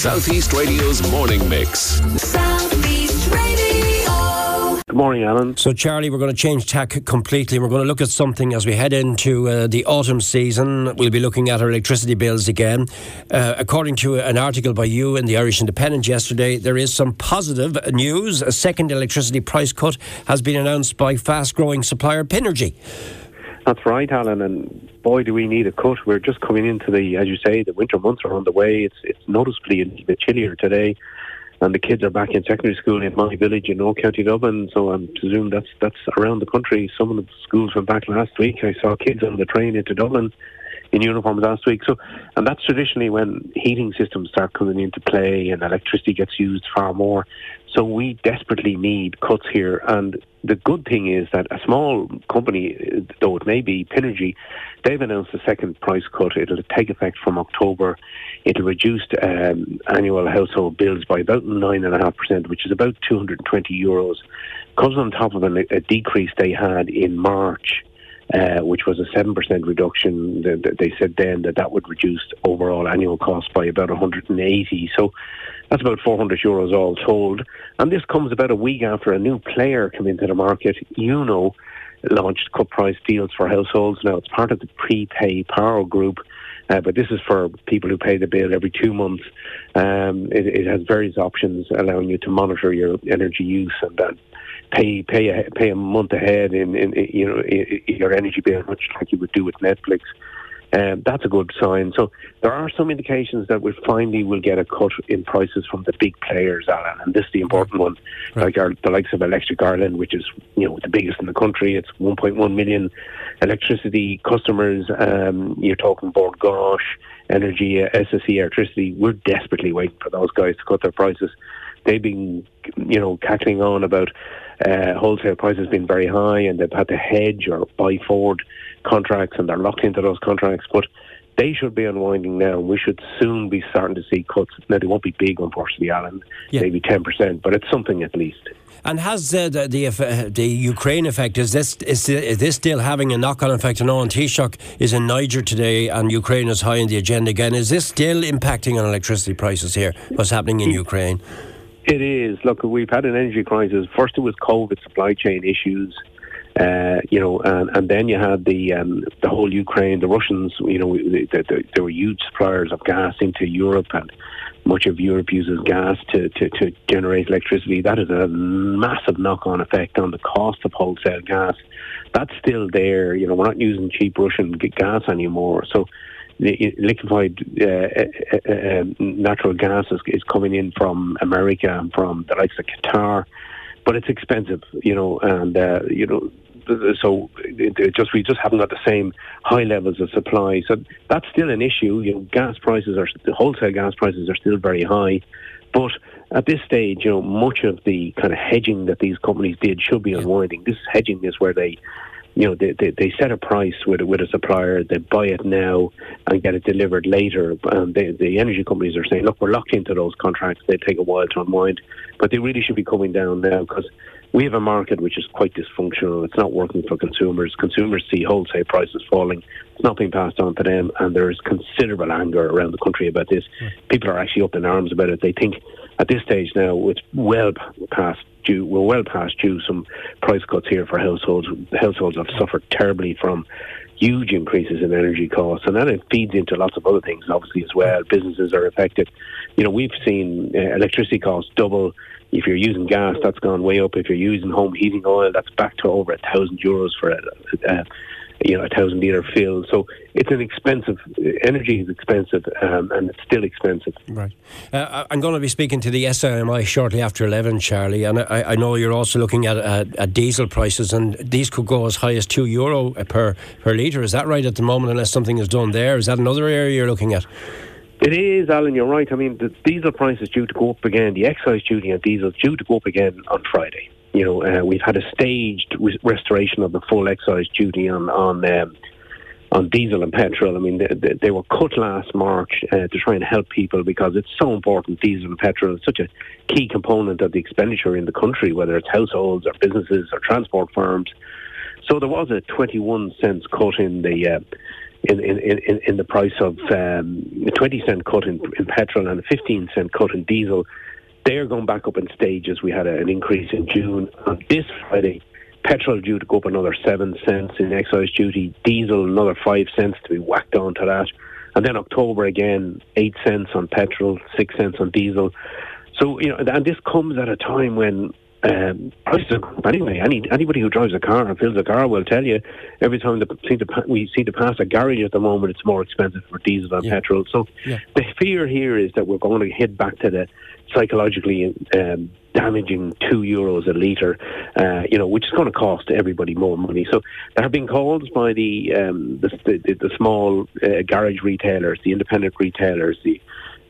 Southeast Radio's morning mix. Southeast Radio. Good morning, Alan. So, Charlie, we're going to change tack completely. We're going to look at something as we head into uh, the autumn season. We'll be looking at our electricity bills again. Uh, according to an article by you in the Irish Independent yesterday, there is some positive news. A second electricity price cut has been announced by fast growing supplier Pinergy. That's right, Alan. And boy, do we need a cut. We're just coming into the, as you say, the winter months are on the way. It's it's noticeably a bit chillier today, and the kids are back in secondary school in my village in Old County Dublin. So I'm presume that's that's around the country. Some of the schools went back last week. I saw kids on the train into Dublin in uniform last week. So, and that's traditionally when heating systems start coming into play and electricity gets used far more. So we desperately need cuts here. And the good thing is that a small company, though it may be Pinergy, they've announced a second price cut. It'll take effect from October. It'll reduce um, annual household bills by about 9.5%, which is about 220 euros. Comes on top of a, a decrease they had in March uh, which was a 7% reduction. They said then that that would reduce overall annual costs by about 180. So that's about 400 euros all told. And this comes about a week after a new player came into the market. You know, launched cut price deals for households. Now it's part of the prepay power group. Uh, but this is for people who pay the bill every two months. Um, it, it, has various options allowing you to monitor your energy use and that pay pay a, pay a month ahead in, in, in you know in, your energy bill, much like you would do with Netflix. Um, that's a good sign. So there are some indications that we finally will get a cut in prices from the big players, Alan, and this is the important one, right. like our, the likes of Electric Ireland, which is you know the biggest in the country. It's 1.1 million electricity customers. Um, you're talking Bord Gáis, Energy, uh, SSE Electricity. We're desperately waiting for those guys to cut their prices. They've been, you know, cackling on about uh, wholesale prices being very high and they've had to hedge or buy forward contracts and they're locked into those contracts. But they should be unwinding now. We should soon be starting to see cuts. Now, they won't be big, unfortunately, Alan, yeah. maybe 10%, but it's something at least. And has uh, the, the, uh, the Ukraine effect is this is, is this still having a knock on effect? I know Taoiseach is in Niger today, and Ukraine is high on the agenda again. Is this still impacting on electricity prices here? What's happening in Ukraine? It is. Look, we've had an energy crisis. First, it was COVID supply chain issues. Uh, you know, and, and then you had the um, the whole Ukraine, the Russians. You know, they, they, they, were huge suppliers of gas into Europe, and much of Europe uses gas to, to, to generate electricity. That is a massive knock-on effect on the cost of wholesale gas. That's still there. You know, we're not using cheap Russian gas anymore. So liquefied uh, uh, uh, um, natural gas is, is, coming in from America and from the likes of Qatar, but it's expensive, you know, and uh, you know, so just we just haven't got the same high levels of supply. So that's still an issue. You know, gas prices are the wholesale gas prices are still very high, but at this stage, you know, much of the kind of hedging that these companies did should be unwinding. This hedging is where they you know, they, they, they set a price with, with a supplier, they buy it now and get it delivered later. And they, the energy companies are saying, look, we're locked into those contracts. They take a while to unwind, but they really should be coming down now because we have a market which is quite dysfunctional. It's not working for consumers. Consumers see wholesale prices falling. It's not being passed on to them, and there is considerable anger around the country about this. Mm. People are actually up in arms about it. They think at this stage now it's well past due. We're well past due some price cuts here for households. Households have suffered terribly from huge increases in energy costs, and then it feeds into lots of other things, obviously as well. Businesses are affected. You know, we've seen uh, electricity costs double if you're using gas, that's gone way up. If you're using home heating oil, that's back to over a thousand euros for a, a, you know a thousand liter fill. So it's an expensive energy is expensive, um, and it's still expensive. Right. Uh, I'm going to be speaking to the SIMI shortly after eleven, Charlie, and I, I know you're also looking at, at, at, diesel prices, and these could go as high as two euro per per liter. Is that right at the moment? Unless something is done there, is that another area you're looking at? It is, Alan. You're right. I mean, the diesel price is due to go up again. The excise duty on diesel is due to go up again on Friday. You know, uh, we've had a staged re- restoration of the full excise duty on on um, on diesel and petrol. I mean, they, they, they were cut last March uh, to try and help people because it's so important. Diesel and petrol is such a key component of the expenditure in the country, whether it's households or businesses or transport firms. So there was a 21 cents cut in the uh, in, in, in, in the price of um, a 20 cent cut in, in petrol and a 15 cent cut in diesel. They're going back up in stages. We had an increase in June. On this Friday, petrol due to go up another 7 cents in excise duty, diesel another 5 cents to be whacked onto that. And then October again, 8 cents on petrol, 6 cents on diesel. So, you know, and this comes at a time when um, prices are up anyway. Any anybody who drives a car and fills a car will tell you every time the, seem to, pa- we see the pass a garage at the moment, it's more expensive for diesel and Yeah. petrol. So Yeah. the fear here is that we're going to head back to the psychologically um, damaging two euros a litre, uh, you know, which is going to cost everybody more money. So there have been calls by the um, the, the, the small uh, garage retailers, the independent retailers, the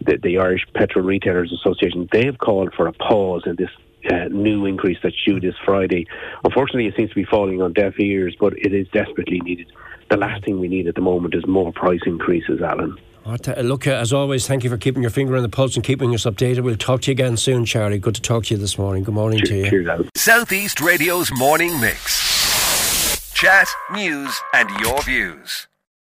the, the Irish Petrol Retailers Association, they have called for a pause in this uh, new increase that's due this Friday. Unfortunately, it seems to be falling on deaf ears, but it is desperately needed. The last thing we need at the moment is more price increases, Alan. Oh, Look, uh, as always, thank you for keeping your finger on the pulse and keeping us updated. We'll talk to you again soon, Charlie. Good to talk to you this morning. Good morning to you. Cheers, Southeast Radio's morning mix. Chat, news, and your views.